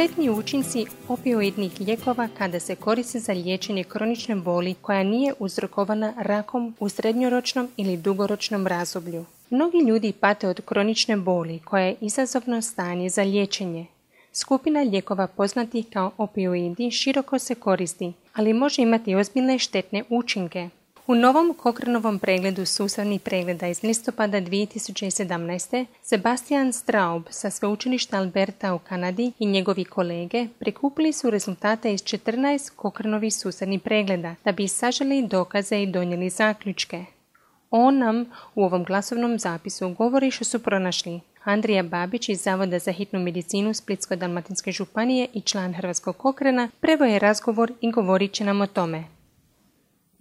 Štetni učinci opioidnih lijekova kada se koriste za liječenje kronične boli koja nije uzrokovana rakom u srednjoročnom ili dugoročnom razdoblju. Mnogi ljudi pate od kronične boli koja je izazovno stanje za liječenje. Skupina lijekova poznatih kao opioidi široko se koristi, ali može imati ozbiljne štetne učinke. U novom Kokrenovom pregledu sustavnih pregleda iz listopada 2017. Sebastian Straub sa sveučilišta Alberta u Kanadi i njegovi kolege prikupili su rezultate iz 14 Kokrenovih sustavnih pregleda da bi saželi dokaze i donijeli zaključke. On nam u ovom glasovnom zapisu govori što su pronašli. Andrija Babić iz Zavoda za hitnu medicinu Splitsko-Dalmatinske županije i član Hrvatskog kokrena prevoje razgovor i govorit će nam o tome.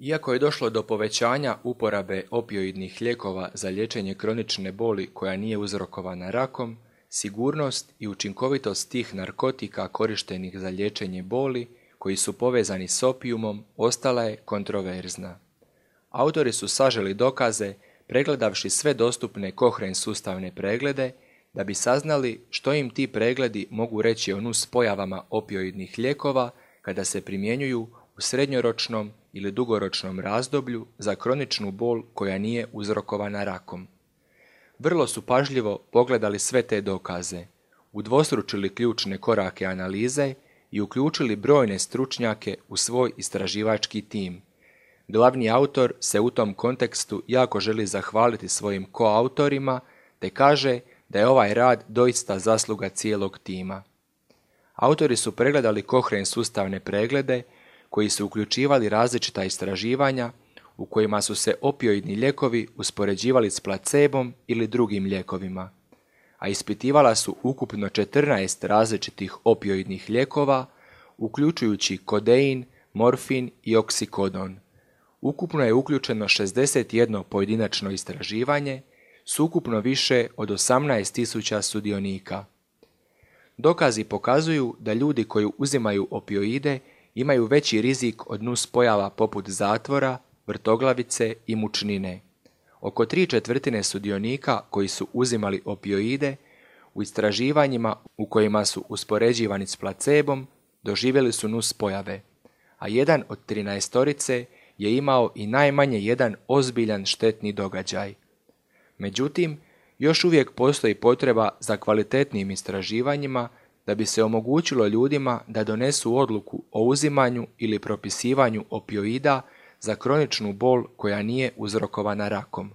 Iako je došlo do povećanja uporabe opioidnih lijekova za liječenje kronične boli koja nije uzrokovana rakom, sigurnost i učinkovitost tih narkotika korištenih za liječenje boli koji su povezani s opijumom ostala je kontroverzna. Autori su saželi dokaze pregledavši sve dostupne kohren sustavne preglede da bi saznali što im ti pregledi mogu reći o nus pojavama opioidnih lijekova kada se primjenjuju u srednjoročnom ili dugoročnom razdoblju za kroničnu bol koja nije uzrokovana rakom. Vrlo su pažljivo pogledali sve te dokaze, udvostručili ključne korake analize i uključili brojne stručnjake u svoj istraživački tim. Glavni autor se u tom kontekstu jako želi zahvaliti svojim koautorima te kaže da je ovaj rad doista zasluga cijelog tima. Autori su pregledali kohren sustavne preglede koji su uključivali različita istraživanja u kojima su se opioidni lijekovi uspoređivali s placebom ili drugim lijekovima, a ispitivala su ukupno 14 različitih opioidnih lijekova, uključujući kodein, morfin i oksikodon. Ukupno je uključeno 61 pojedinačno istraživanje s ukupno više od 18.000 sudionika. Dokazi pokazuju da ljudi koji uzimaju opioide imaju veći rizik od pojava poput zatvora, vrtoglavice i mučnine. Oko tri četvrtine sudionika koji su uzimali opioide u istraživanjima u kojima su uspoređivani s placebom doživjeli su pojave, a jedan od trinaestorice je imao i najmanje jedan ozbiljan štetni događaj. Međutim, još uvijek postoji potreba za kvalitetnim istraživanjima da bi se omogućilo ljudima da donesu odluku o uzimanju ili propisivanju opioida za kroničnu bol koja nije uzrokovana rakom.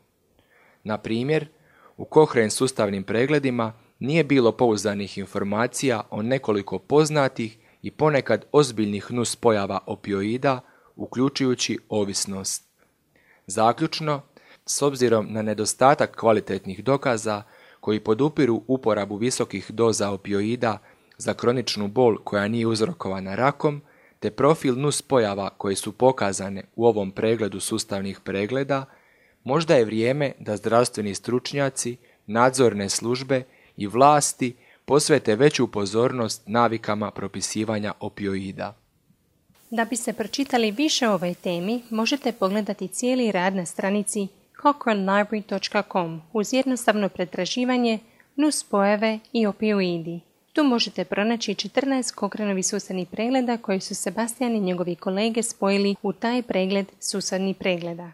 Na primjer, u kohren sustavnim pregledima nije bilo pouzdanih informacija o nekoliko poznatih i ponekad ozbiljnih nuspojava opioida, uključujući ovisnost. Zaključno, s obzirom na nedostatak kvalitetnih dokaza koji podupiru uporabu visokih doza opioida za kroničnu bol koja nije uzrokovana rakom, te profil nus pojava koje su pokazane u ovom pregledu sustavnih pregleda, možda je vrijeme da zdravstveni stručnjaci, nadzorne službe i vlasti posvete veću pozornost navikama propisivanja opioida. Da bi se pročitali više o ovoj temi, možete pogledati cijeli rad na stranici cochranelibrary.com uz jednostavno pretraživanje, nus pojave i opioidi. Tu možete pronaći 14 Kokrenovih susadnih pregleda koje su Sebastian i njegovi kolege spojili u taj pregled susadnih pregleda.